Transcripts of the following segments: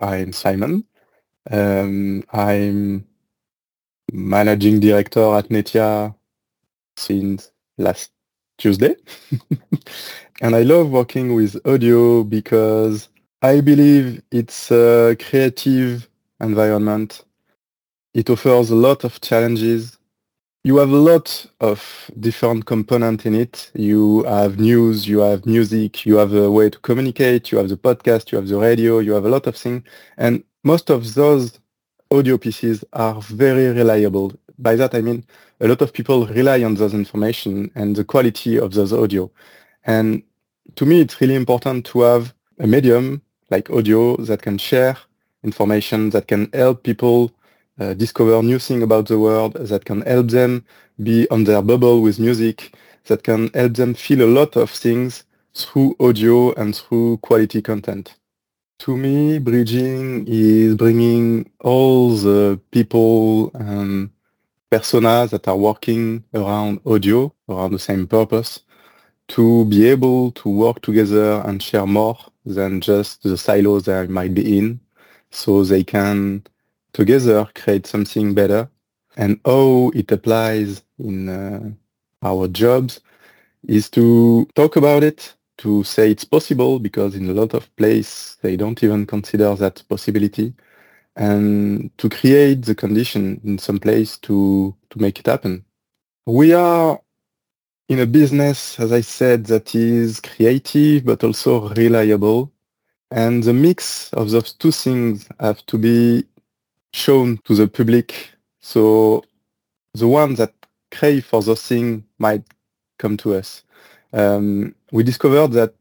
I'm Simon. Um, I'm managing director at Netia since last Tuesday. and I love working with audio because I believe it's a creative environment. It offers a lot of challenges. You have a lot of different components in it. You have news, you have music, you have a way to communicate, you have the podcast, you have the radio, you have a lot of things. And most of those audio pieces are very reliable. By that I mean a lot of people rely on those information and the quality of those audio. And to me, it's really important to have a medium like audio that can share information, that can help people uh, discover new things about the world, that can help them be on their bubble with music, that can help them feel a lot of things through audio and through quality content. To me, bridging is bringing all the people and personas that are working around audio, around the same purpose, to be able to work together and share more than just the silos they might be in, so they can together create something better. And how it applies in uh, our jobs is to talk about it, to say it's possible, because in a lot of places they don't even consider that possibility, and to create the condition in some place to, to make it happen. We are in a business, as I said, that is creative but also reliable. And the mix of those two things have to be shown to the public. So the ones that crave for those things might come to us. Um, we discovered that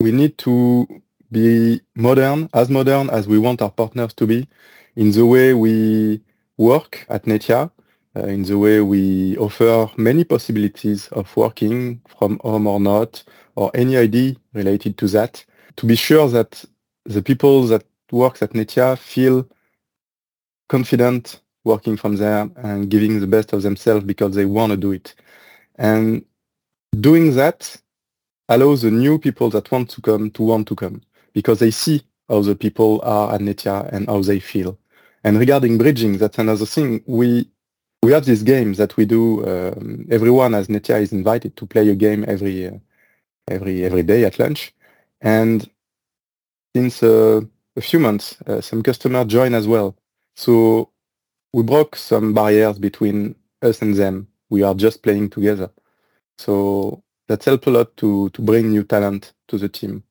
we need to be modern, as modern as we want our partners to be in the way we work at Netia, uh, in the way we offer many possibilities of working from home or not, or any idea related to that, to be sure that the people that work at Netia feel confident working from there and giving the best of themselves because they want to do it. And doing that allows the new people that want to come to want to come because they see how the people are at Netia and how they feel. And regarding bridging, that's another thing. We we have this game that we do. Um, everyone as Netia is invited to play a game every uh, every every day at lunch. And since uh, a few months, uh, some customers join as well. So we broke some barriers between us and them. We are just playing together. So that helped a lot to to bring new talent to the team.